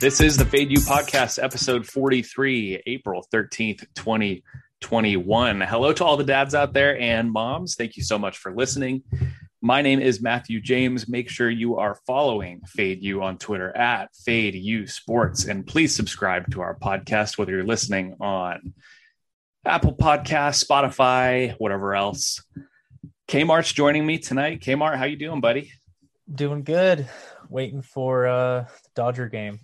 This is the Fade You Podcast, episode 43, April 13th, 2021. Hello to all the dads out there and moms. Thank you so much for listening. My name is Matthew James. Make sure you are following Fade You on Twitter at Fade You Sports. And please subscribe to our podcast, whether you're listening on Apple Podcasts, Spotify, whatever else. Kmart's joining me tonight. Kmart, how you doing, buddy? Doing good. Waiting for uh the Dodger game.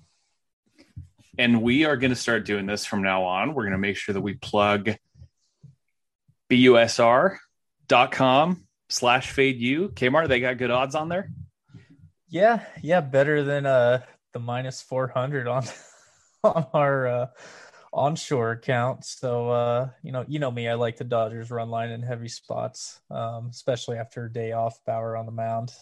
And we are going to start doing this from now on. We're going to make sure that we plug busr.com slash fade you. Kmart, they got good odds on there? Yeah, yeah, better than uh the minus 400 on on our uh onshore account. So uh, you know, you know me, I like the Dodgers run line in heavy spots, um, especially after a day off, Bauer on the mound.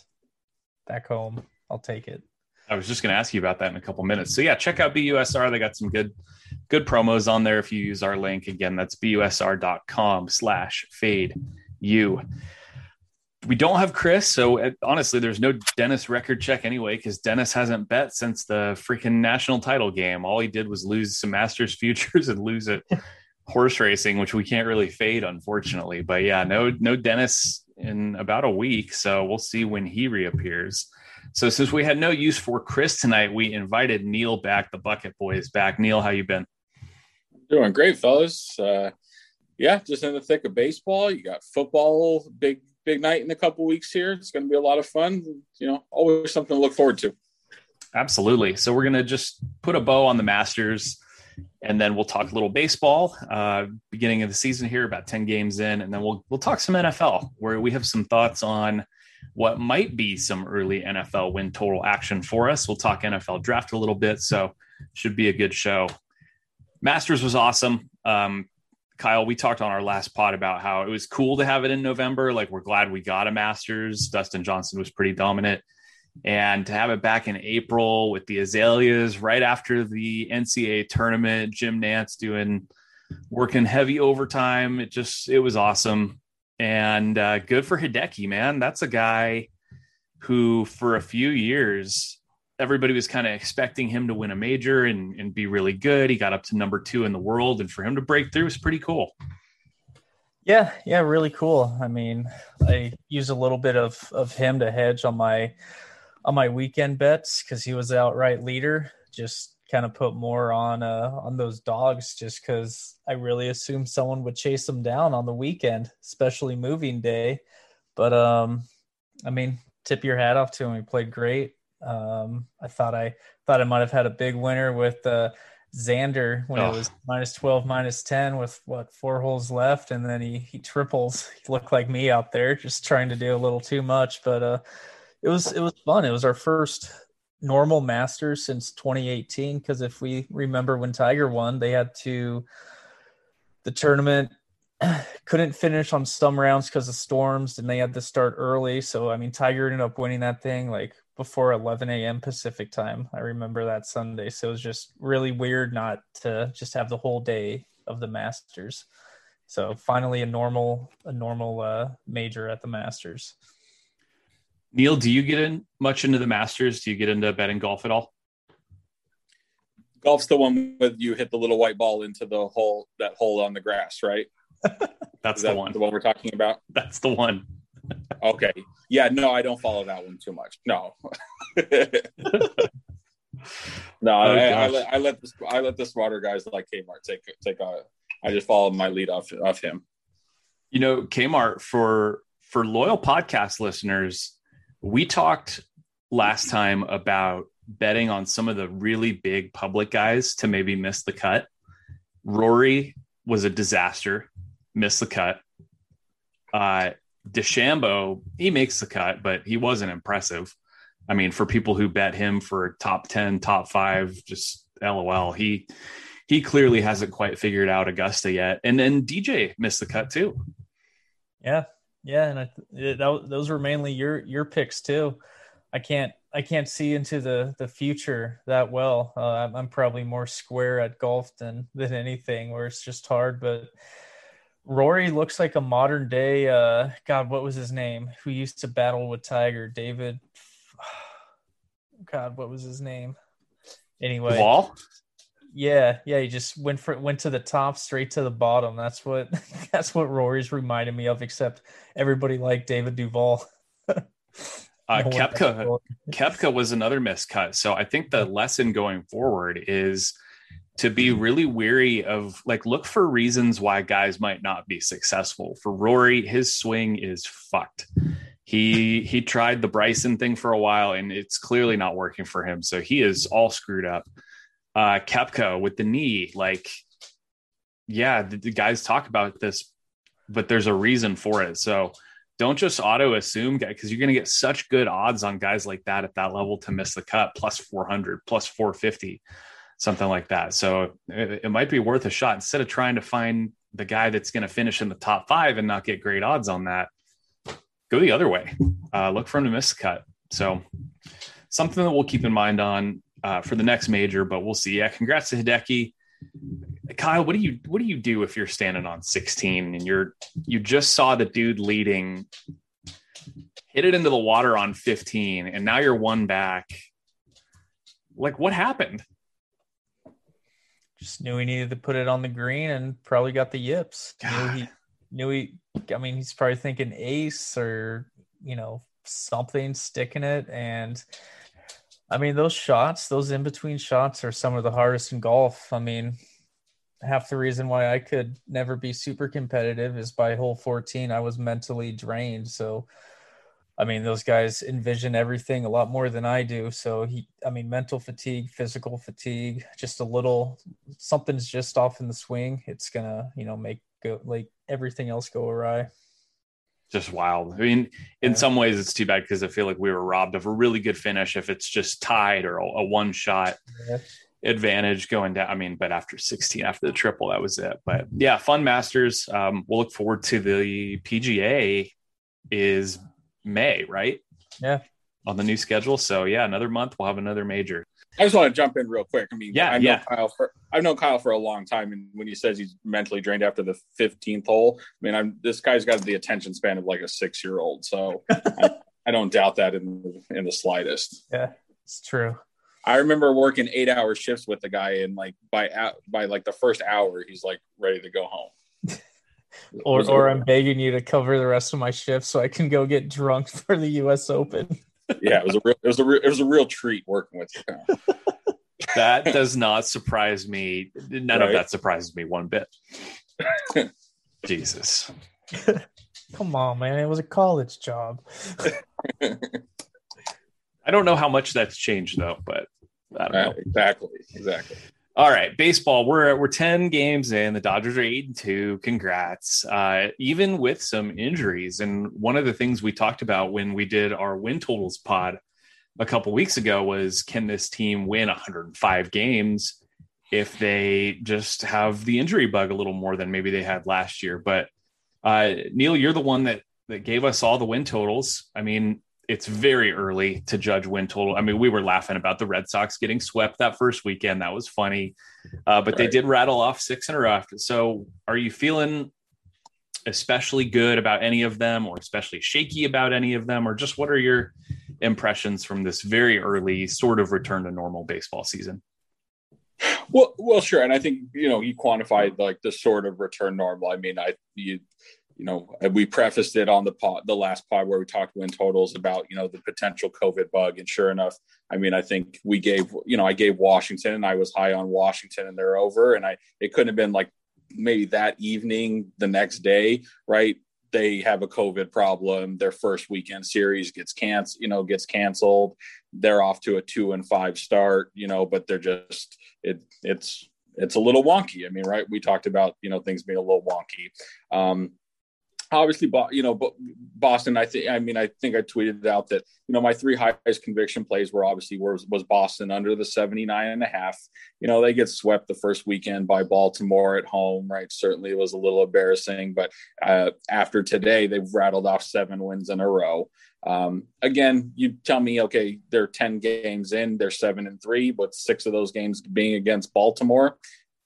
Back home, I'll take it. I was just going to ask you about that in a couple minutes. So yeah, check out BUSR. They got some good, good promos on there. If you use our link again, that's busr.com slash fade you. We don't have Chris, so uh, honestly, there's no Dennis record check anyway because Dennis hasn't bet since the freaking national title game. All he did was lose some Masters futures and lose it horse racing, which we can't really fade, unfortunately. But yeah, no, no Dennis in about a week, so we'll see when he reappears. So since we had no use for Chris tonight, we invited Neil back, the Bucket Boys back. Neil, how you been? Doing great, fellas. Uh, yeah, just in the thick of baseball. You got football, big big night in a couple weeks here. It's going to be a lot of fun. You know, always something to look forward to. Absolutely. So we're going to just put a bow on the Masters, and then we'll talk a little baseball. Uh, beginning of the season here, about ten games in, and then we'll we'll talk some NFL, where we have some thoughts on what might be some early NFL win total action for us. We'll talk NFL draft a little bit, so should be a good show. Masters was awesome. Um, Kyle, we talked on our last pod about how it was cool to have it in November. Like, we're glad we got a Masters. Dustin Johnson was pretty dominant. And to have it back in April with the Azaleas right after the NCAA tournament, Jim Nantz doing working heavy overtime. It just, it was awesome. And uh, good for Hideki, man. That's a guy who, for a few years, everybody was kind of expecting him to win a major and, and be really good. He got up to number two in the world, and for him to break through was pretty cool. Yeah, yeah, really cool. I mean, I use a little bit of of him to hedge on my on my weekend bets because he was the outright leader. Just kind of put more on uh on those dogs just because I really assumed someone would chase them down on the weekend, especially moving day. But um, I mean, tip your hat off to him. He played great. Um, I thought I thought I might have had a big winner with uh, Xander when oh. it was minus twelve, minus ten with what four holes left, and then he he triples. He looked like me out there, just trying to do a little too much. But uh, it was it was fun. It was our first normal Masters since 2018. Because if we remember when Tiger won, they had to the tournament couldn't finish on some rounds because of storms and they had to start early so i mean tiger ended up winning that thing like before 11 a.m. Pacific time. I remember that Sunday. So it was just really weird not to just have the whole day of the Masters. So finally a normal a normal uh, major at the Masters. Neil, do you get in much into the Masters? Do you get into betting golf at all? Golf's the one with you hit the little white ball into the hole that hole on the grass, right? That's the one. The one we're talking about. That's the one okay. Yeah, no, I don't follow that one too much. No. no, oh, I, I, let, I let this I let the smarter guys like Kmart take take a I just follow my lead off of him. You know, Kmart for for loyal podcast listeners, we talked last time about betting on some of the really big public guys to maybe miss the cut. Rory was a disaster, missed the cut. Uh, DeChambeau, he makes the cut, but he wasn't impressive. I mean, for people who bet him for top 10, top five, just LOL. He he clearly hasn't quite figured out Augusta yet. And then DJ missed the cut too. Yeah. Yeah, and I, that, those were mainly your your picks too. I can't I can't see into the the future that well. Uh, I'm, I'm probably more square at golf than than anything, where it's just hard. But Rory looks like a modern day uh God, what was his name? Who used to battle with Tiger? David God, what was his name? Anyway, Wall. Yeah, yeah, he just went for went to the top, straight to the bottom. That's what that's what Rory's reminded me of. Except everybody liked David Duval. uh, No Koepka, Koepka was another miscut. So I think the lesson going forward is to be really weary of like look for reasons why guys might not be successful. For Rory, his swing is fucked. He he tried the Bryson thing for a while and it's clearly not working for him. So he is all screwed up. Uh Koepka with the knee, like yeah, the, the guys talk about this, but there's a reason for it. So don't just auto assume because you're going to get such good odds on guys like that at that level to miss the cut plus 400 plus 450 something like that. So it, it might be worth a shot. Instead of trying to find the guy that's going to finish in the top five and not get great odds on that go the other way. Uh, look for him to miss the cut. So something that we'll keep in mind on uh, for the next major but we'll see yeah congrats to hideki Kyle, what do you what do you do if you're standing on 16 and you're you just saw the dude leading hit it into the water on 15 and now you're one back? Like what happened? Just knew he needed to put it on the green and probably got the yips. Knew he knew he. I mean, he's probably thinking ace or you know something sticking it and. I mean, those shots, those in between shots are some of the hardest in golf. I mean, half the reason why I could never be super competitive is by hole 14, I was mentally drained. So, I mean, those guys envision everything a lot more than I do. So, he, I mean, mental fatigue, physical fatigue, just a little something's just off in the swing. It's going to, you know, make go like everything else go awry. Just wild. I mean, in Yeah. some ways it's too bad because I feel like we were robbed of a really good finish if it's just tied or a, a one shot Yeah. advantage going down. I mean, but after 16, after the triple, that was it. But yeah, fun masters. Um, we'll look forward to the PGA is May, right? Yeah. On the new schedule. So yeah, another month we'll have another major. I just want to jump in real quick. I mean, Yeah, I know yeah. Kyle for I've known Kyle for a long time, and when he says he's mentally drained after the 15th hole, I mean, I'm this guy's got the attention span of like a six year old. So I, I don't doubt that in in the slightest. Yeah, it's true. I remember working eight hour shifts with the guy, and like by out by like the first hour, he's like ready to go home. Or, or. I'm begging you to cover the rest of my shift so I can go get drunk for the U.S. Open. Yeah, it was a real it was a real, it was a real treat working with you. That does not surprise me. None of that surprises me one bit. Jesus. Come on, man. It was a college job. I don't know how much that's changed though, but I don't uh, know. Exactly, exactly. All right, baseball. We're we're ten games in. The Dodgers are eight and two. Congrats. Uh, even with some injuries, and one of the things we talked about when we did our win totals pod a couple weeks ago was can this team win 105 games if they just have the injury bug a little more than maybe they had last year? But uh, Neil, you're the one that that gave us all the win totals. I mean, it's very early to judge win total. I mean, we were laughing about the Red Sox getting swept that first weekend. That was funny. Uh, but they did rattle off six in a row. So are you feeling especially good about any of them or especially shaky about any of them? Or just what are your impressions from this very early sort of return to normal baseball season? Well, well, sure, and I think you know you quantified like the sort of return normal. I mean, I you you know we prefaced it on the pod, the last pod where we talked win totals about you know the potential COVID bug, and sure enough, I mean, I think we gave you know I gave Washington, and I was high on Washington, and they're over, and I it couldn't have been like maybe that evening, the next day, right? They have a COVID problem. Their first weekend series gets canceled, you know, gets canceled. They're off to a two and five start, you know, but they're just it it's it's a little wonky. I mean, right? We talked about you know things being a little wonky. Um, obviously, you know, Boston. I think. I mean, I think I tweeted out that you know my three highest conviction plays were obviously was was Boston under the 79 and a half. You know, they get swept the first weekend by Baltimore at home. Right? Certainly, it was a little embarrassing, but uh, after today, they've rattled off seven wins in a row. Um, again, you tell me, okay, they're 10 games in, they're seven and three, but six of those games being against Baltimore,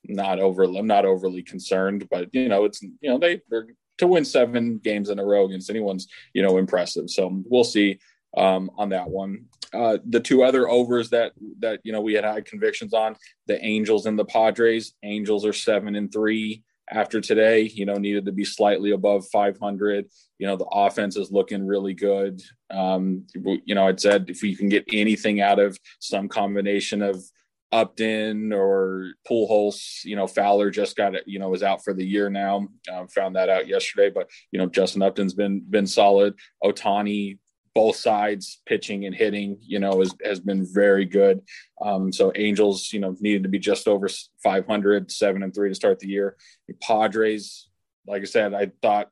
not over, I'm not overly concerned, but you know, it's, you know, they, they're to win seven games in a row against anyone's, you know, impressive. So we'll see. um, on that one. Uh, the two other overs that that you know we had high convictions on the Angels and the Padres. Angels are seven and three after today. You know, needed to be slightly above 500. You know, the offense is looking really good. Um, you know, I'd said if we can get anything out of some combination of Upton or Pujols, you know, Fowler just got it, you know, is out for the year now. Um, found that out yesterday, but you know, Justin Upton's been been solid. Ohtani, both sides, pitching and hitting, you know, has has been very good. Um, so Angels, you know, needed to be just over 500, seven and three to start the year. The Padres, like I said, I thought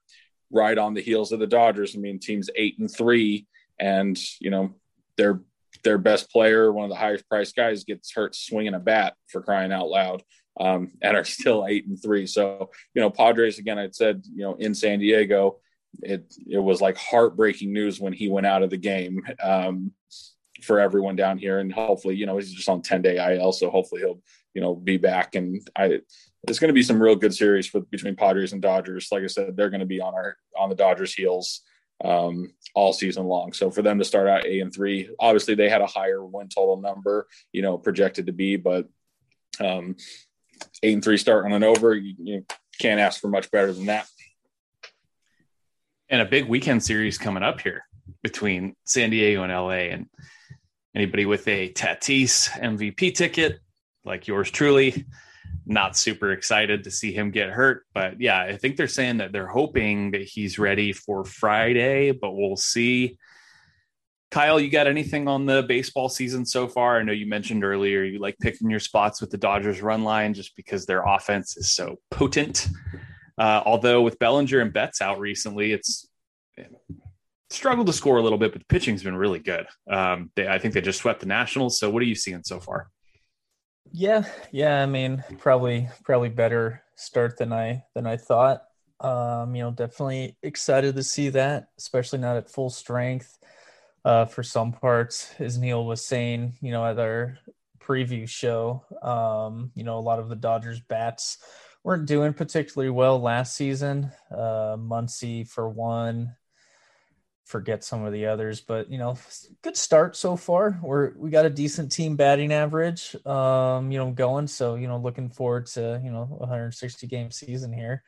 right on the heels of the Dodgers. I mean, teams eight and three, and you know, they're their best player, one of the highest priced guys, gets hurt swinging a bat for crying out loud, um, and are still eight and three. So you know, Padres again. I said you know in San Diego, it it was like heartbreaking news when he went out of the game. Um, for everyone down here, and hopefully, you know, he's just on 10 day IL, so hopefully he'll, you know, be back. And I, it's going to be some real good series for between Padres and Dodgers. Like I said, they're going to be on our on the Dodgers' heels um, all season long. So for them to start out A and three, obviously they had a higher win total number, you know, projected to be, but um, eight and three starting on an over, you, you can't ask for much better than that. And a big weekend series coming up here between San Diego and LA. And anybody with a Tatis MVP ticket, like yours truly, not super excited to see him get hurt. But yeah, I think they're saying that they're hoping that he's ready for Friday, but we'll see. Kyle, you got anything on the baseball season so far? I know you mentioned earlier you like picking your spots with the Dodgers run line just because their offense is so potent. Uh, although with Bellinger and Betts out recently, it's struggled to score a little bit, but the pitching's been really good. Um, they, I think they just swept the Nationals. So what are you seeing so far? Yeah, yeah. I mean, probably probably better start than I than I thought. Um, you know, definitely excited to see that, especially not at full strength. Uh, for some parts, as Neil was saying, you know, at our preview show, um, you know, a lot of the Dodgers bats weren't doing particularly well last season. Uh, Muncy for one, forget some of the others, but you know, good start so far. We're we got a decent team batting average, um, you know, going. So you know, looking forward to you know 160 game season here.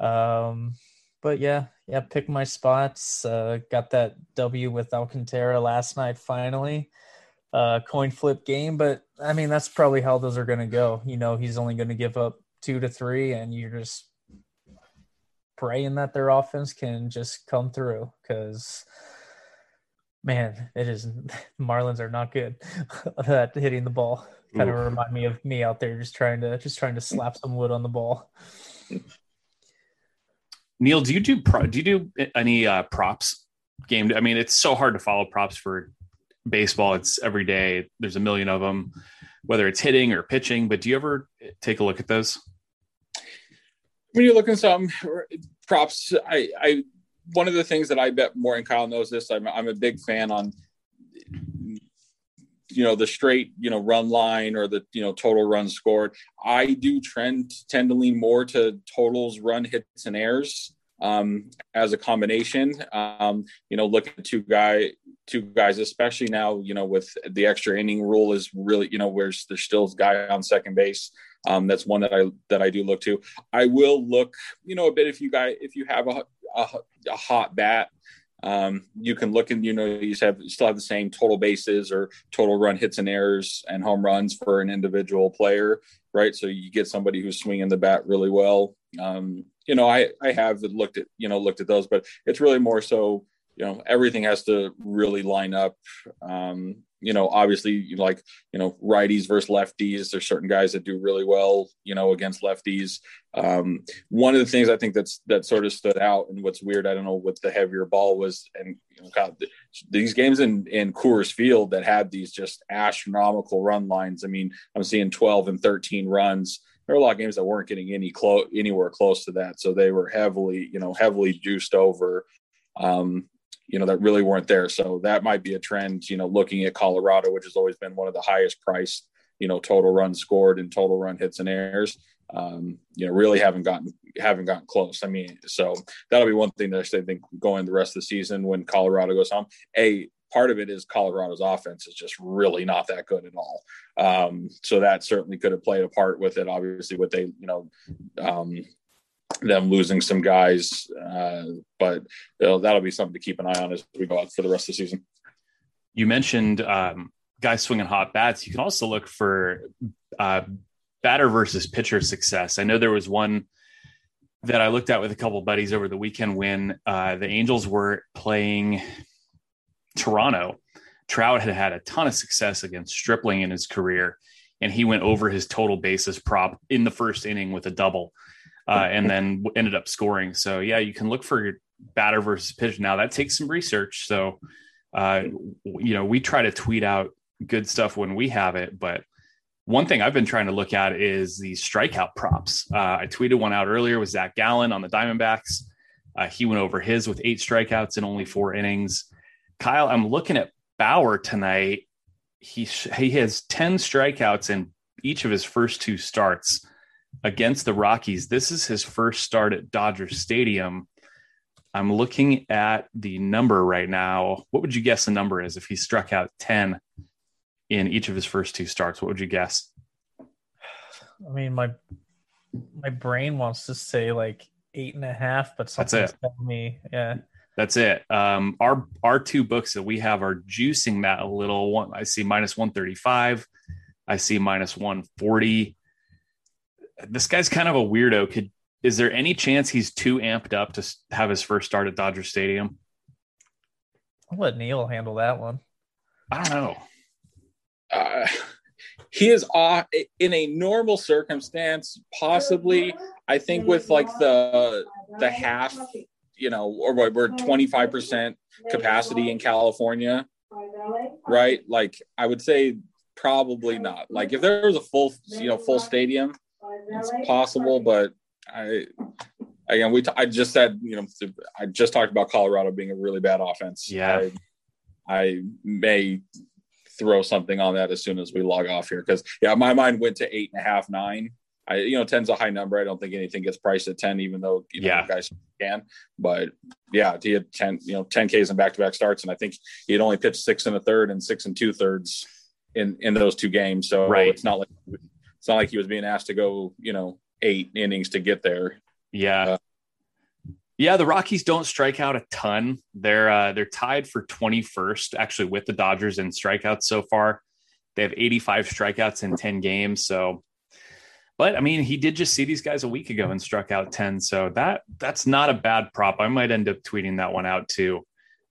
Um, but yeah, yeah, pick my spots. Uh, got that W with Alcantara last night finally. Uh, coin flip game, but I mean that's probably how those are going to go. You know, he's only going to give up two to three, and you're just praying that their offense can just come through because man, it is Marlins are not good at hitting the ball. Kind of remind me of me out there just trying to just trying to slap some wood on the ball. Neil, do you do pro, do you do any uh, props game? I mean, it's so hard to follow props for baseball. It's every day. There's a million of them, whether it's hitting or pitching. But do you ever take a look at those? When you're looking some props, I, I one of the things that I bet more and Kyle knows this. I'm I'm a big fan on you know the straight you know run line or the you know total runs scored. I do trend tend to lean more to totals, run hits, and errors um, as a combination. Um, you know, look at two guy two guys, especially now. You know, with the extra inning rule is really you know where's there's still guy on second base. Um, that's one that I that I do look to. I will look, you know, a bit if you guys if you have a a, a hot bat, um, you can look and you know you have you still have the same total bases or total run hits and errors and home runs for an individual player, right? So you get somebody who's swinging the bat really well. Um, you know, I I have looked at you know looked at those, but it's really more so you know everything has to really line up. Um, you know obviously like you know righties versus lefties. There's certain guys that do really well you know against lefties. Um, one of the things i think that's that sort of stood out and what's weird i don't know what the heavier ball was and you know, God, these games in in Coors Field that had these just astronomical run lines. I mean i'm seeing 12 and 13 runs there are a lot of games that weren't getting any close anywhere close to that so they were heavily you know heavily juiced over um, you know, that really weren't there. So that might be a trend, you know, looking at Colorado, which has always been one of the highest priced, you know, total runs scored and total run hits and errors. Um, you know, really haven't gotten haven't gotten close. I mean, so that'll be one thing that I think going the rest of the season when Colorado goes home. A part of it is Colorado's offense is just really not that good at all. Um, so that certainly could have played a part with it. Obviously, with they, you know, um, them losing some guys, uh, but that'll be something to keep an eye on as we go out for the rest of the season. You mentioned um, guys swinging hot bats. You can also look for uh, batter versus pitcher success. I know there was one that I looked at with a couple buddies over the weekend when uh, the Angels were playing Toronto. Trout had had a ton of success against Stripling in his career, and he went over his total bases prop in the first inning with a double, uh, and then ended up scoring. So yeah, you can look for batter versus pitch. Now that takes some research. So uh, you know, we try to tweet out good stuff when we have it, but one thing I've been trying to look at is the strikeout props. Uh, I tweeted one out earlier with Zach Gallen on the Diamondbacks. Uh, he went over his with eight strikeouts in only four innings. Kyle, I'm looking at Bauer tonight. He he has ten strikeouts in each of his first two starts against the Rockies. This is his first start at Dodger Stadium. I'm looking at the number right now. What would you guess the number is if he struck out 10 in each of his first two starts? What would you guess? I mean, my my brain wants to say like eight and a half, but something's telling me, yeah. That's it. Um, our our two books that we have are juicing that a little. One, I see minus one thirty five. I see minus one forty. This guy's kind of a weirdo. Could is there any chance he's too amped up to have his first start at Dodger Stadium? I'll let Neil handle that one. I don't know. Uh, he is off in a normal circumstance, possibly. I think with like the the half, you know, or we're twenty five percent capacity in California, right? Like I would say probably not. Like if there was a full, you know, full stadium, it's possible, but I again we t- I just said you know I just talked about Colorado being a really bad offense. Yeah, I, I may throw something on that as soon as we log off here because yeah, my mind went to eight and a half, nine. I you know ten's a high number. I don't think anything gets priced at ten, even though you know yeah. guys can. But yeah, he had ten you know ten Ks in back to back starts, and I think he had only pitched six and a third and six and two thirds in in those two games. So right. it's not like it's not like he was being asked to go you know eight innings to get there. Yeah. Uh, yeah, the Rockies don't strike out a ton. They're uh, they're tied for 21st actually with the Dodgers in strikeouts so far. They have 85 strikeouts in 10 games. So, but I mean, he did just see these guys a week ago and struck out 10. So that that's not a bad prop. I might end up tweeting that one out too.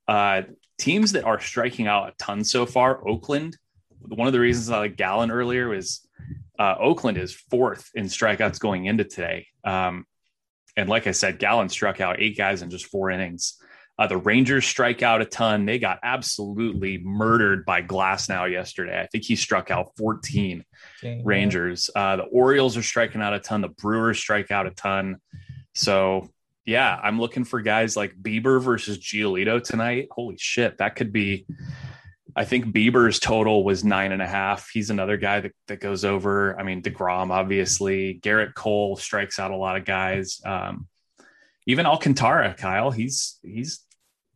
Uh, teams that are striking out a ton so far, Oakland. One of the reasons I like Gallen earlier was uh, Oakland is fourth in strikeouts going into today. Um, and like I said, Gallen struck out eight guys in just four innings. Uh, the Rangers strike out a ton. They got absolutely murdered by Glasnow yesterday. I think he struck out 14 Dang, Rangers. Uh, the Orioles are striking out a ton. The Brewers strike out a ton. So, yeah, I'm looking for guys like Bieber versus Giolito tonight. Holy shit, that could be I think Bieber's total was nine and a half. He's another guy that, that goes over. I mean, DeGrom, obviously. Gerrit Cole strikes out a lot of guys. Um, even Alcantara, Kyle, he's he's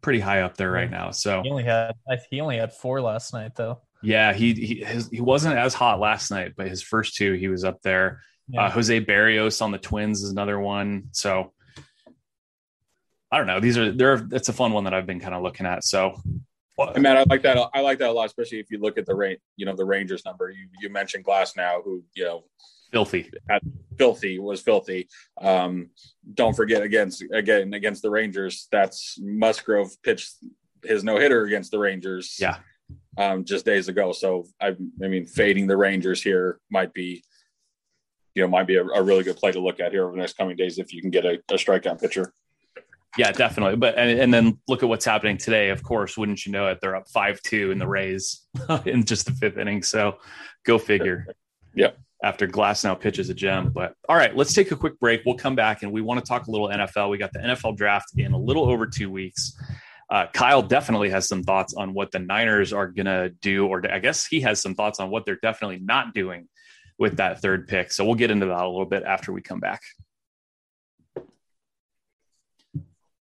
pretty high up there right now. So he only had he only had four last night though. Yeah, he he his, he wasn't as hot last night, but his first two he was up there. Yeah. Uh, Jose Berrios on the Twins is another one. So I don't know. These are there. It's a fun one that I've been kind of looking at. So well, man, I like that. I like that a lot, especially if you look at the rate, you know, the Rangers number. You you mentioned Glasnow, who you know, filthy, filthy was filthy. Um, don't forget against again against the Rangers. That's Musgrove pitched his no hitter against the Rangers. Yeah, um, just days ago. So I, I mean, fading the Rangers here might be, you know, might be a, a really good play to look at here over the next coming days if you can get a, a strikeout pitcher. Yeah, definitely. But and, and then look at what's happening today. Of course, wouldn't you know it? They're up five two in the Rays in just the fifth inning. So go figure. Yep. After Glasnow pitches a gem. But all right, let's take a quick break. We'll come back and we want to talk a little NFL. We got the NFL draft in a little over two weeks. Uh, Kyle definitely has some thoughts on what the Niners are going to do, or I guess he has some thoughts on what they're definitely not doing with that third pick. So we'll get into that a little bit after we come back.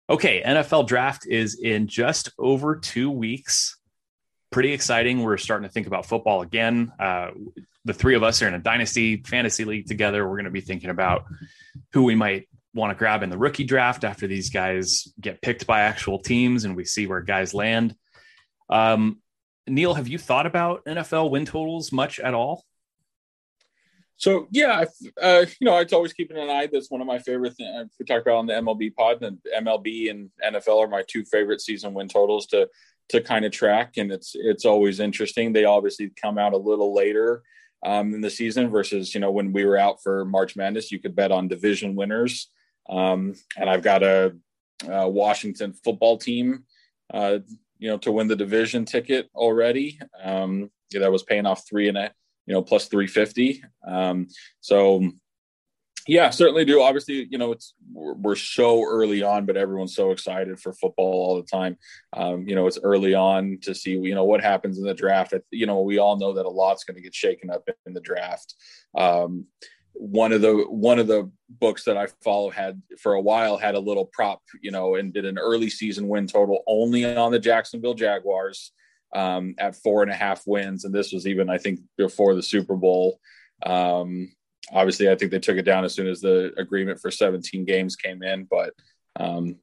Okay, NFL draft is in just over two weeks. pretty exciting. We're starting to think about football again. Uh, the three of us are in a dynasty fantasy league together. We're going to be thinking about who we might want to grab in the rookie draft after these guys get picked by actual teams and we see where guys land. Um, Neil, have you thought about NFL win totals much at all? So yeah, uh, you know, it's always keeping an eye. That's one of my favorite things uh, we talked about on the MLB pod. And MLB and NFL are my two favorite season win totals to to kind of track, and it's it's always interesting. They obviously come out a little later um, in the season versus you know when we were out for March Madness, you could bet on division winners. Um, and I've got a, a Washington football team, uh, you know, to win the division ticket already. Um, that was paying off three and a, you know, plus 350. Um, so yeah, certainly do. Obviously, you know, it's we're, we're, so early on, but everyone's so excited for football all the time. Um, you know, it's early on to see, you know, what happens in the draft. You know, we all know that a lot's going to get shaken up in the draft. Um, one of the one of the books that I follow had for a while had a little prop, you know, and did an early season win total only on the Jacksonville Jaguars um, at four and a half wins, and this was even I think before the Super Bowl. Um, obviously, I think they took it down as soon as the agreement for 17 games came in, but um,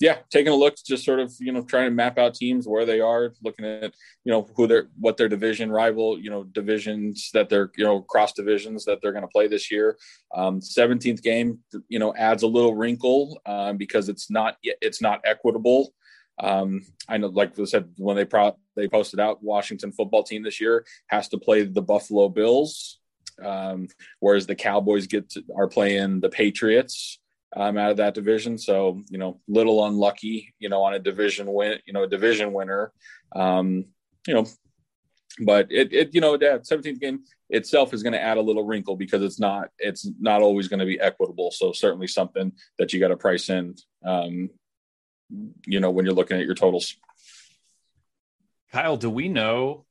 yeah, taking a look, just sort of you know trying to map out teams where they are, looking at you know who their what their division rival, you know divisions that they're you know cross divisions that they're going to play this year. Um, 17th game, you know, adds a little wrinkle um, because it's not it's not equitable. Um, I know, like I said, when they pro- they posted out Washington football team this year has to play the Buffalo Bills, um, whereas the Cowboys get to, are playing the Patriots um, out of that division. So, you know, little unlucky, you know, on a division win, you know, a division winner. Um, you know, but it, it you know, that 17th game itself is going to add a little wrinkle because it's not, it's not always going to be equitable. So certainly something that you got to price in, um, you know, when you're looking at your totals. Kyle, do we know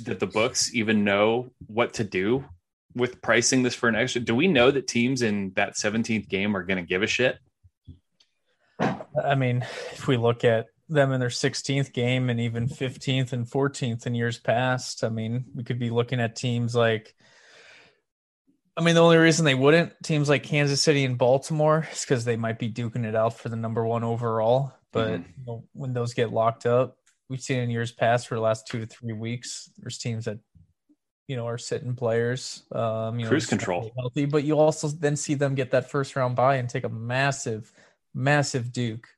that the books even know what to do with pricing this for an extra, do we know that teams in that 17th game are going to give a shit? I mean, if we look at them in their 16th game and even 15th and 14th in years past, I mean, we could be looking at teams like, I mean, the only reason they wouldn't, teams like Kansas City and Baltimore, is because they might be duking it out for the number one overall. But mm-hmm. you know, when those get locked up, we've seen in years past for the last two to three weeks, there's teams that you know, are sitting players. Um, you Cruise know, control healthy, but you also then see them get that first round bye and take a massive, massive Duke,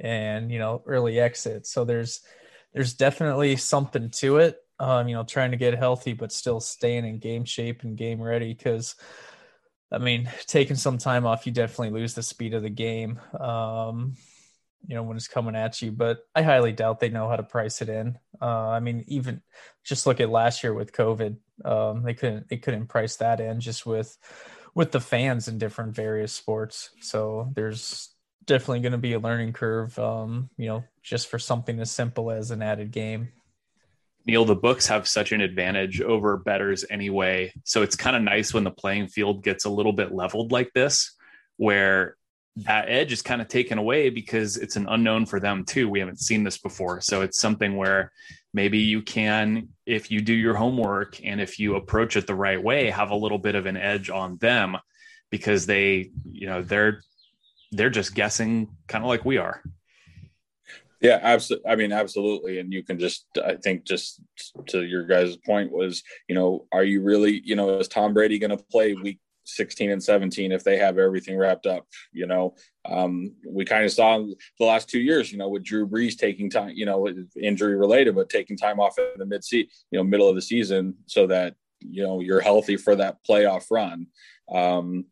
and you know, early exit. So there's there's definitely something to it. Um, you know, trying to get healthy but still staying in game shape and game ready because. I mean, taking some time off, you definitely lose the speed of the game. Um, you know when it's coming at you but i highly doubt they know how to price it in. Uh, i mean even just look at last year with covid um, they couldn't they couldn't price that in just with with the fans in different various sports. So there's definitely going to be a learning curve um, you know just for something as simple as an added game. Neil, the books have such an advantage over bettors anyway. So it's kind of nice when the playing field gets a little bit leveled like this, where that edge is kind of taken away because it's an unknown for them too. We haven't seen this before. So it's something where maybe you can, if you do your homework and if you approach it the right way, have a little bit of an edge on them because they, you know, they're they're just guessing kind of like we are. Yeah, absolutely. I mean, absolutely. And you can just, I think, just to your guys' point was, you know, are you really, you know, is Tom Brady going to play week 16 and 17 if they have everything wrapped up. You know, um, we kind of saw the last two years, you know, with Drew Brees taking time, you know, injury related, but taking time off in the mid you know, middle of the season so that, you know, you're healthy for that playoff run. Um,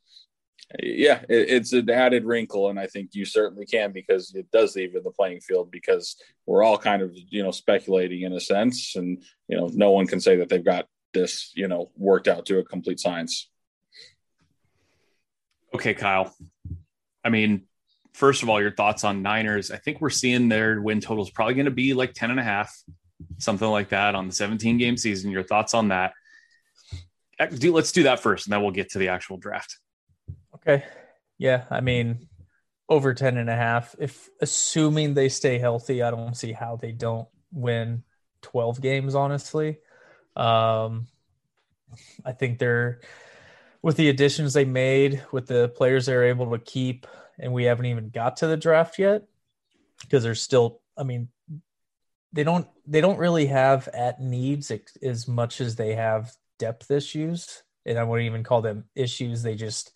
yeah, it, it's an added wrinkle, and I think you certainly can because it does even the playing field because we're all kind of you know speculating in a sense, and you know no one can say that they've got this you know worked out to a complete science. Okay, Kyle. I mean, first of all, your thoughts on Niners. I think we're seeing their win total is probably going to be like 10 and a half, something like that on the 17 game season. Your thoughts on that? Do, let's do that first and then we'll get to the actual draft. Okay. Yeah. I mean, over 10 and a half. If assuming they stay healthy, I don't see how they don't win 12 games, honestly. Um, I think they're with the additions they made, with the players they're able to keep, and we haven't even got to the draft yet because there's still, I mean, they don't they don't really have at needs as much as they have depth issues, and I wouldn't even call them issues. They just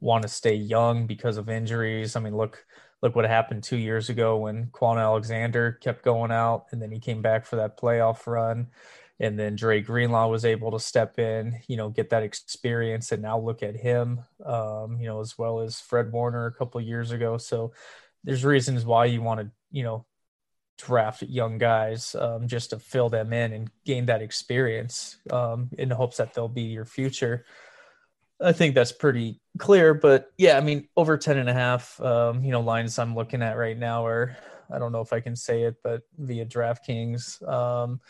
want to stay young because of injuries. I mean, look look what happened two years ago when Kwon Alexander kept going out, and then he came back for that playoff run and then Dre Greenlaw was able to step in, you know, get that experience, and now look at him, um, you know, as well as Fred Warner a couple years ago. So there's reasons why you want to, you know, draft young guys um, just to fill them in and gain that experience um, in the hopes that they'll be your future. I think that's pretty clear, but yeah, I mean, over 10 and a half, um, you know, lines I'm looking at right now are, I don't know if I can say it, but via DraftKings, um,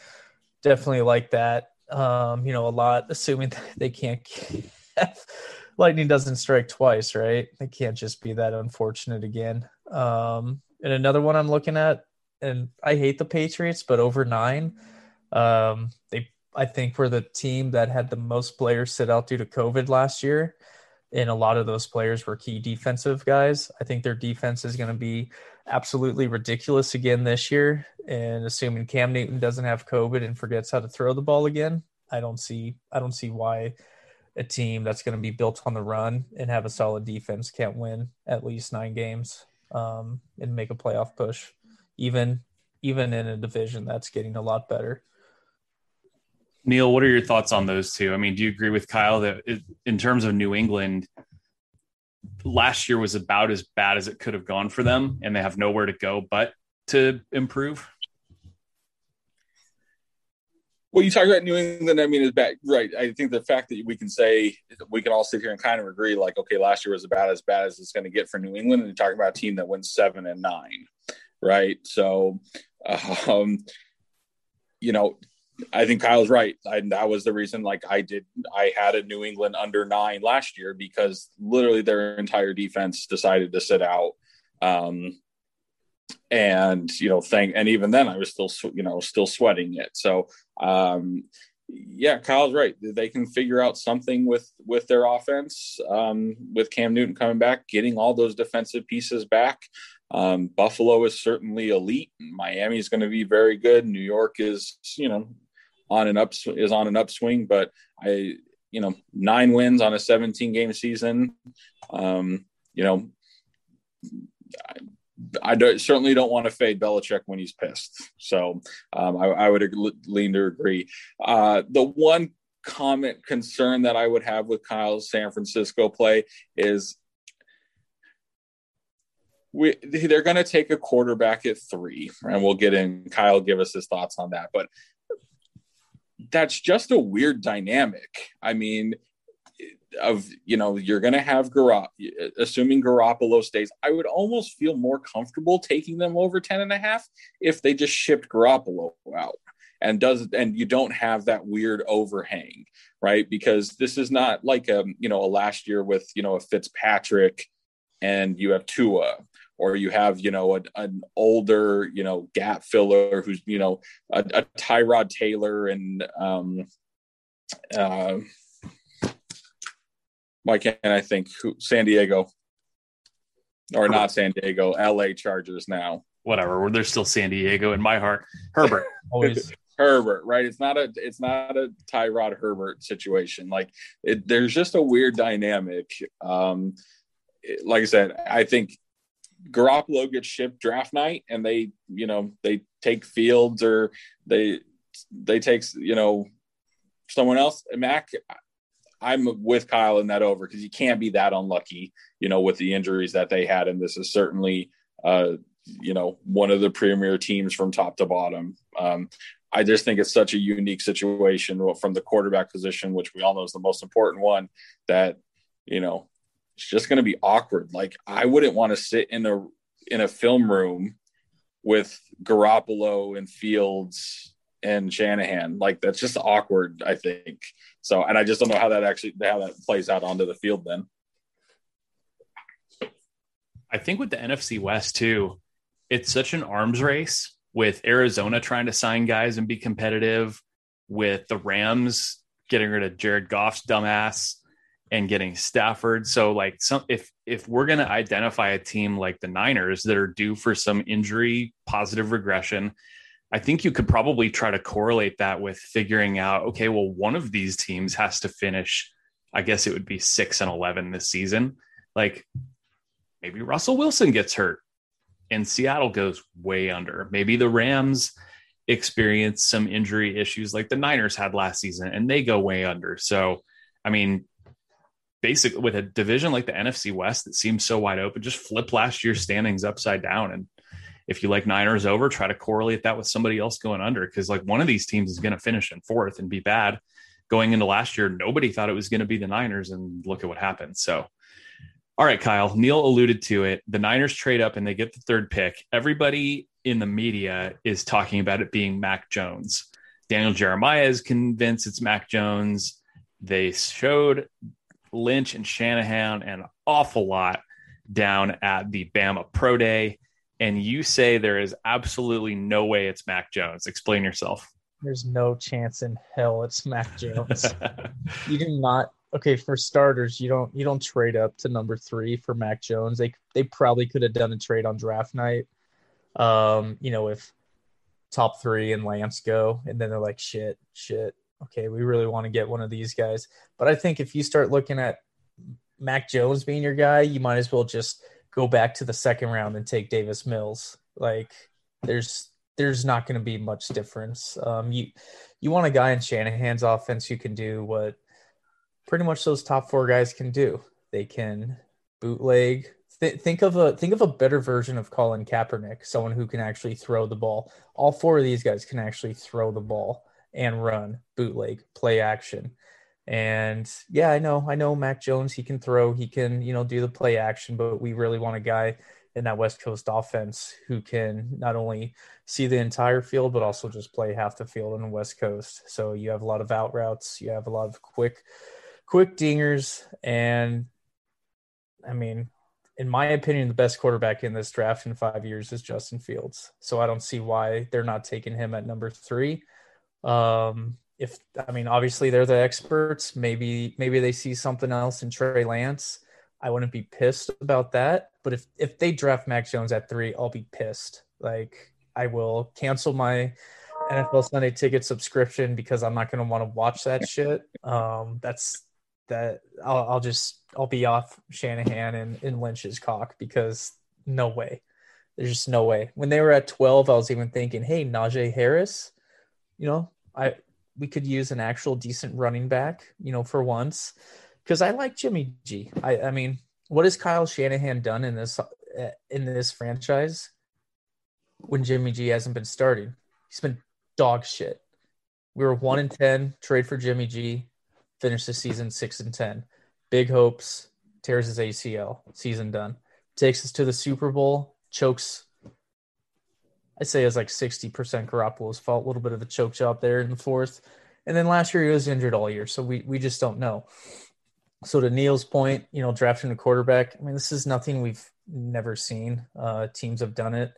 definitely like that. Um, you know, a lot, assuming they can't. lightning doesn't strike twice, right? They can't just be that unfortunate again. Um, and another one I'm looking at, and I hate the Patriots, but over nine, um, they I think were the team that had the most players sit out due to COVID last year, and a lot of those players were key defensive guys. I think their defense is going to be absolutely ridiculous again this year. And assuming Cam Newton doesn't have COVID and forgets how to throw the ball again, I don't see I don't see why a team that's going to be built on the run and have a solid defense can't win at least nine games um, and make a playoff push, even even in a division that's getting a lot better. Neil, what are your thoughts on those two? I mean, do you agree with Kyle that in terms of New England, last year was about as bad as it could have gone for them, and they have nowhere to go but to improve. Well, you talk about New England. I mean, is bad, right? I think the fact that we can say we can all sit here and kind of agree, like, okay, last year was about as bad as it's going to get for New England, and you talk about a team that wins seven and nine, right? So, um, you know, I think Kyle's right. and that was the reason, like I did, I had a New England under nine last year because literally their entire defense decided to sit out. Um, and you know, thank, and even then I was still, you know, still sweating it. So, um, yeah, Kyle's right. They can figure out something with with their offense, um, with Cam Newton coming back, getting all those defensive pieces back. Um, Buffalo is certainly elite. Miami is going to be very good. New York is, you know, on an up is on an upswing, but I you know nine wins on a 17 game season. Um, you know, I, I don't, certainly don't want to fade Belichick when he's pissed. So um, I, I, would lean to agree. Uh, the one comment concern that I would have with Kyle's San Francisco play is we, they're going to take a quarterback at three, and we'll get in. Kyle, give us his thoughts on that. But that's just a weird dynamic. I mean, of you know, you're going to have Garop, assuming Garoppolo stays. I would almost feel more comfortable taking them over 10 and a half if they just shipped Garoppolo out and does and you don't have that weird overhang, right? Because this is not like a you know a last year with you know a Fitzpatrick and you have Tua or you have you know a, an older you know gap filler who's you know a, a Tyrod Taylor and um, uh, why can't I think who, San Diego or not San Diego, L.A. Chargers now. Whatever, they're still San Diego in my heart. Herbert always. Herbert, right? It's not a it's not a Tyrod Herbert situation. Like it, there's just a weird dynamic. Um, like I said, I think Garoppolo gets shipped draft night and they, you know, they take Fields or they they take, you know, someone else. Mac, I'm with Kyle in that over because you can't be that unlucky, you know, with the injuries that they had. And this is certainly, uh, you know, one of the premier teams from top to bottom. Um, I just think it's such a unique situation from the quarterback position, which we all know is the most important one, that, you know, it's just going to be awkward. Like I wouldn't want to sit in a in a film room with Garoppolo and Fields and Shanahan. Like that's just awkward. I think so, and I just don't know how that actually how that plays out onto the field. Then I think with the NFC West too, it's such an arms race with Arizona trying to sign guys and be competitive, with the Rams getting rid of Jared Goff's dumbass and getting Stafford. So like some if if we're going to identify a team like the Niners that are due for some injury positive regression, I think you could probably try to correlate that with figuring out okay, well one of these teams has to finish I guess it would be 6 and 11 this season. Like maybe Russell Wilson gets hurt and Seattle goes way under. Maybe the Rams experience some injury issues like the Niners had last season and they go way under. So, I mean, basically with a division like the NFC West that seems so wide open, just flip last year's standings upside down. And if you like Niners over, try to correlate that with somebody else going under because like one of these teams is going to finish in fourth and be bad. Going into last year, nobody thought it was going to be the Niners, and look at what happened. So, all right, Kyle, Neil alluded to it. The Niners trade up and they get the third pick. Everybody in the media is talking about it being Mac Jones. Daniel Jeremiah is convinced it's Mac Jones. They showed Lynch and Shanahan an awful lot down at the Bama Pro Day. And you say there is absolutely no way it's Mac Jones. Explain yourself. There's no chance in hell it's Mac Jones. you do not okay for starters you don't you don't trade up to number three for mac jones they they probably could have done a trade on draft night um you know if top three and lance go and then they're like shit shit okay we really want to get one of these guys but i think if you start looking at mac jones being your guy you might as well just go back to the second round and take davis mills like there's there's not going to be much difference um you you want a guy in shanahan's offense who can do what pretty much those top four guys can do. They can bootleg. Th- think of a think of a better version of Colin Kaepernick, someone who can actually throw the ball. All four of these guys can actually throw the ball and run, bootleg, play action. And yeah, I know, I know Mac Jones, he can throw, he can, you know, do the play action, but we really want a guy in that West Coast offense who can not only see the entire field, but also just play half the field on the West Coast. So you have a lot of out routes, you have a lot of quick quick dingers. And I mean, in my opinion, the best quarterback in this draft in five years is Justin Fields. So I don't see why they're not taking him at number three. Um, if I mean, obviously they're the experts. Maybe maybe they see something else in Trey Lance. I wouldn't be pissed about that. But if if they draft Mac Jones at three, I'll be pissed. Like I will cancel my NFL Sunday ticket subscription because I'm not going to want to watch that shit. Um, that's that I'll, I'll just I'll be off Shanahan and, and Lynch's cock because no way. There's just no way. When they were at 12, I was even thinking, hey, Najee Harris, you know, I we could use an actual decent running back, you know, for once. Because I like Jimmy G. I, I mean, what has Kyle Shanahan done in this eh, in this franchise when Jimmy G hasn't been starting? He's been dog shit. We were one in ten, trade for Jimmy G finished the season six and ten. Big hopes, tears his ACL, season done. Takes us to the Super Bowl, chokes. I'd say it's like 60% Garoppolo's fault, a little bit of a choke job there in the fourth. And then last year he was injured all year, so we we just don't know. So to Neil's point, you know, drafting a quarterback, I mean, this is nothing we've never seen. Uh, teams have done it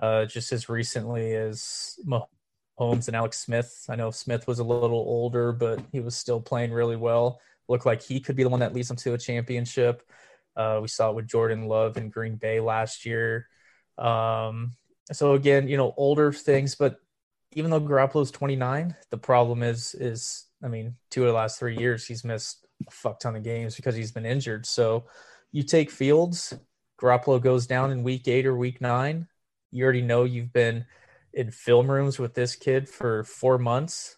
uh, just as recently as Mahomes and Alex Smith. I know Smith was a little older, but he was still playing really well. Looked like he could be the one that leads them to a championship. Uh, we saw it with Jordan Love in Green Bay last year. Um, so again, you know, older things, but even though Garoppolo's 29, the problem is, is I mean, two of the last three years he's missed a fuck ton of games because he's been injured. So you take Fields, Garoppolo goes down in week eight or week nine. You already know you've been – in film rooms with this kid for four months,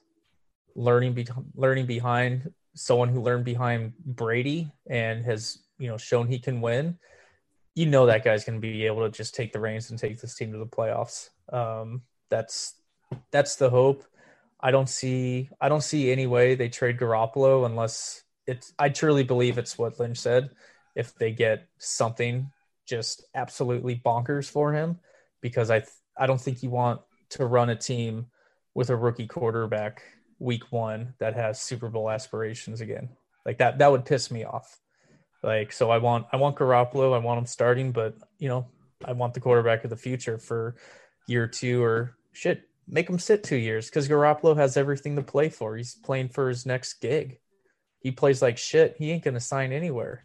learning be- learning behind someone who learned behind Brady and has you know shown he can win. You know that guy's going to be able to just take the reins and take this team to the playoffs. Um, that's that's the hope. I don't see I don't see any way they trade Garoppolo unless it's I truly believe it's what Lynch said. If they get something just absolutely bonkers for him, because I I don't think you want to run a team with a rookie quarterback week one that has Super Bowl aspirations again. Like that, that would piss me off. Like, so I want, I want Garoppolo, I want him starting, but you know, I want the quarterback of the future for year two or shit, make him sit two years because Garoppolo has everything to play for. He's playing for his next gig. He plays like shit. He ain't gonna sign anywhere.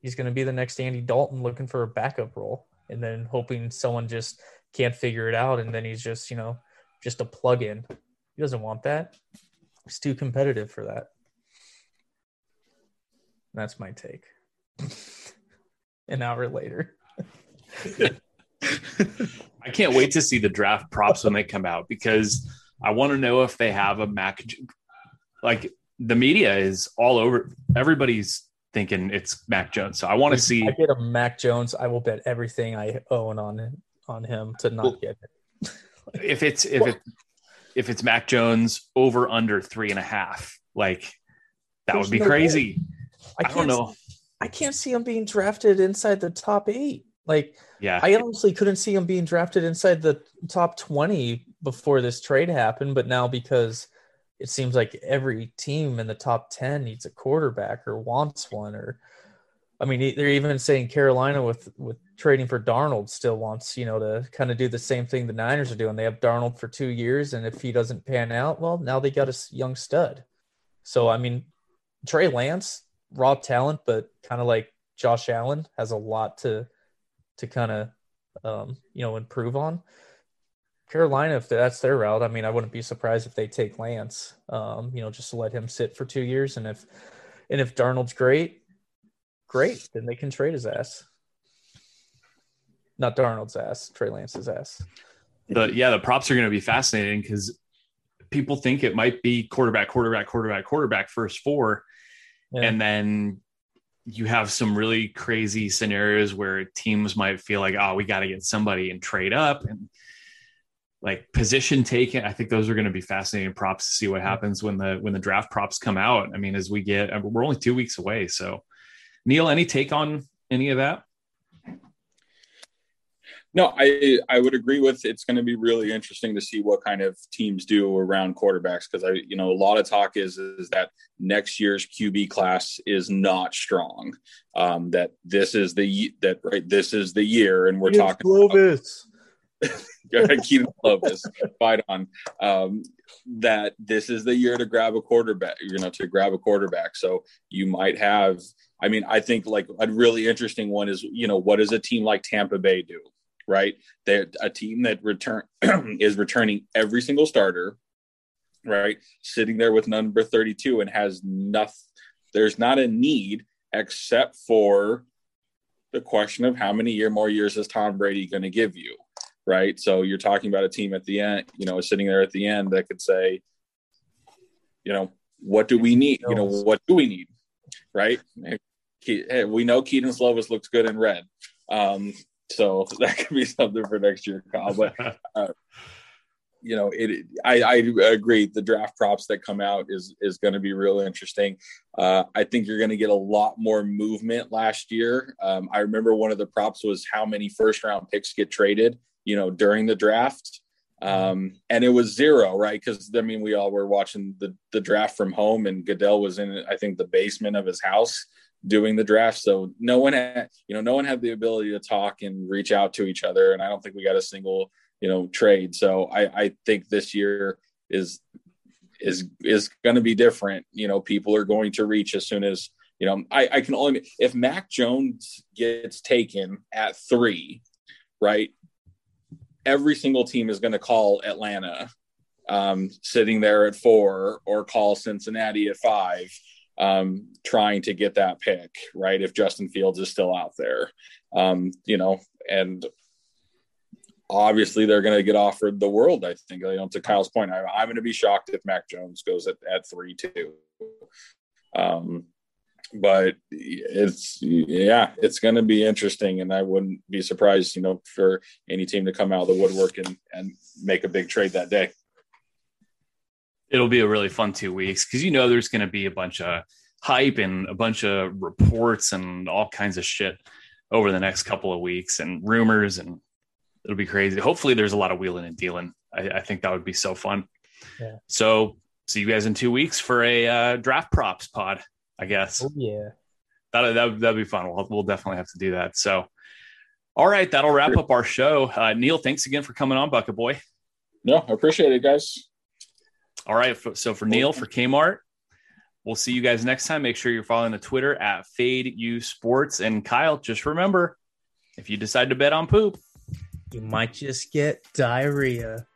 He's gonna be the next Andy Dalton looking for a backup role and then hoping someone just can't figure it out and then he's just, you know, just a plug in. He doesn't want that. He's too competitive for that. That's my take. An hour later. I can't wait to see the draft props when they come out because I want to know if they have a Mac. Like the media is all over. Everybody's thinking it's Mac Jones. So I want to see. If I get a Mac Jones. I will bet everything I own on on him to not well, get it. if it's if it if it's Mac Jones over under three and a half, like that would be no crazy. I, I don't know. I can't see him being drafted inside the top eight. Like, yeah, I honestly couldn't see him being drafted inside the top 20 before this trade happened. But now, because it seems like every team in the top 10 needs a quarterback or wants one, or I mean, they're even saying Carolina with with trading for Darnold still wants, you know, to kind of do the same thing the Niners are doing. They have Darnold for two years, and if he doesn't pan out, well, now they got a young stud. So, I mean, Trey Lance, raw talent, but kind of like Josh Allen, has a lot to to kind of um, you know improve on. Carolina, if that's their route, I mean, I wouldn't be surprised if they take Lance. Um, you know, just to let him sit for two years, and if and if Darnold's great, great, then they can trade his ass. Not Darnold's ass, Trey Lance's ass. The yeah, the props are going to be fascinating because people think it might be quarterback, quarterback, quarterback, quarterback first four, yeah. and then you have some really crazy scenarios where teams might feel like, oh, we got to get somebody and trade up and like position taken. I think those are going to be fascinating props to see what happens when the when the draft props come out. I mean, as we get, we're only two weeks away. So, Neil, any take on any of that? No, I I would agree with it's going to be really interesting to see what kind of teams do around quarterbacks because I you know a lot of talk is is that next year's QB class is not strong. Um, that this is the that right this is the year, and we're Kedon talking. Slovis. Kedon Slovis, fight on. Um, that this is the year to grab a quarterback. You know, to grab a quarterback. So you might have. I mean, I think like a really interesting one is you know what does a team like Tampa Bay do? Right? They're a team that return is returning every single starter, right? Sitting there with number 32 and has nothing. There's not a need except for the question of how many year more years is Tom Brady going to give you, right? So you're talking about a team at the end, you know, sitting there at the end that could say, you know, what do we need? You know, what do we need, right? Hey, we know Kedon Slovis looks good in red. Um, so that could be something for next year, Kyle. But uh, you know, it. I, I agree. The draft props that come out is is going to be real interesting. Uh, I think you're going to get a lot more movement last year. Um, I remember one of the props was how many first round picks get traded. You know, during the draft. Um, and it was zero, right? Because I mean, we all were watching the the draft from home, and Goodell was in, I think, the basement of his house doing the draft. So no one had, you know, no one had the ability to talk and reach out to each other. And I don't think we got a single, you know, trade. So I, I think this year is is is going to be different. You know, people are going to reach as soon as you know. I, I can only if Mac Jones gets taken at three, right? Every single team is going to call Atlanta um, sitting there at four, or call Cincinnati at five um, trying to get that pick, right? If Justin Fields is still out there, um, you know, and obviously they're going to get offered the world. I think, you know, to Kyle's point, I, am going to be shocked if Mac Jones goes at, at three, two. Um, but it's yeah, it's going to be interesting, and I wouldn't be surprised, you know, for any team to come out of the woodwork and, and make a big trade that day it'll be a really fun two weeks because you know there's going to be a bunch of hype and a bunch of reports and all kinds of shit over the next couple of weeks and rumors and it'll be crazy. Hopefully, there's a lot of wheeling and dealing. I, I think that would be so fun. Yeah. So, see you guys in two weeks for a uh, draft props pod. I guess. Oh, yeah. That that that'd be fun. We'll we'll definitely have to do that. So, All right, that'll wrap up our show. Uh, Neil, thanks again for coming on, Bucket Boy. No, I appreciate it, guys. All right, so for Neil, for Kmart, we'll see you guys next time. Make sure you're following the Twitter at Fade U Sports. And Kyle, just remember, if you decide to bet on poop, you might just get diarrhea.